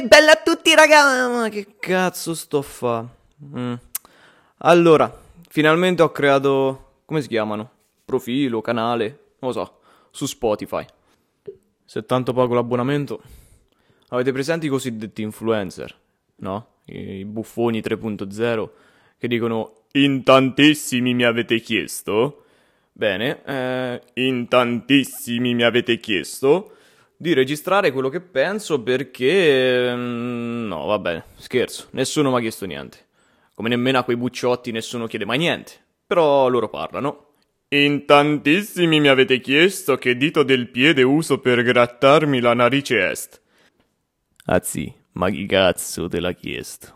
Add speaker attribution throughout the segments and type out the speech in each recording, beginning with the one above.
Speaker 1: E bella a tutti raga! Ma che cazzo sto fa? Mm. Allora, finalmente ho creato... come si chiamano? Profilo, canale, non lo so, su Spotify. Se tanto pago l'abbonamento... Avete presenti i cosiddetti influencer, no? I buffoni 3.0 che dicono in tantissimi mi avete chiesto? Bene, eh, in tantissimi mi avete chiesto di registrare quello che penso perché... mm, no, va bene, scherzo, nessuno mi ha chiesto niente. Come nemmeno a quei bucciotti nessuno chiede mai niente. Però loro parlano. In tantissimi mi avete chiesto che dito del piede uso per grattarmi la narice est. Ah sì, ma chi cazzo te l'ha chiesto?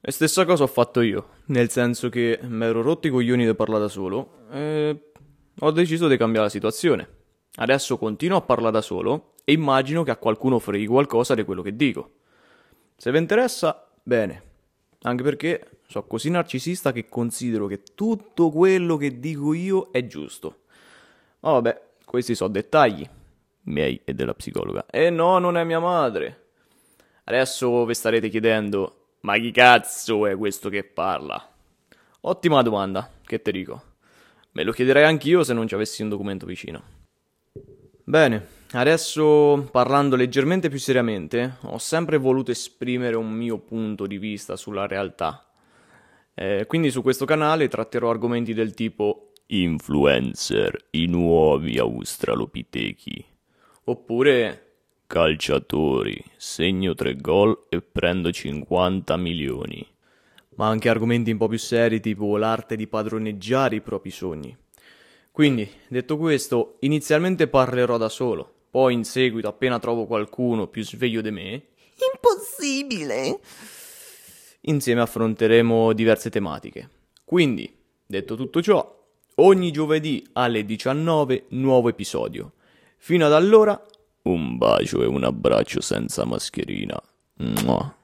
Speaker 1: E stessa cosa ho fatto io, nel senso che mi ero rotto i coglioni di parlare da solo e ho deciso di cambiare la situazione. Adesso continuo a parlare da solo e immagino che a qualcuno freghi qualcosa di quello che dico. Se vi interessa, bene. Anche perché sono così narcisista che considero che tutto quello che dico io è giusto. Ma vabbè, questi sono dettagli miei e della psicologa. E no, non è mia madre. Adesso vi starete chiedendo, ma chi cazzo è questo che parla? Ottima domanda, che te dico? Me lo chiederei anch'io se non ci avessi un documento vicino. Bene, adesso parlando leggermente più seriamente, ho sempre voluto esprimere un mio punto di vista sulla realtà. Eh, quindi su questo canale tratterò argomenti del tipo influencer, i nuovi australopitechi, oppure calciatori, segno 3 gol e prendo 50 milioni. Ma anche argomenti un po' più seri tipo l'arte di padroneggiare i propri sogni. Quindi, detto questo, inizialmente parlerò da solo, poi in seguito, appena trovo qualcuno più sveglio di me,
Speaker 2: Impossibile!
Speaker 1: insieme affronteremo diverse tematiche. Quindi, detto tutto ciò, ogni giovedì alle 19 nuovo episodio. Fino ad allora, un bacio e un abbraccio senza mascherina. Mua.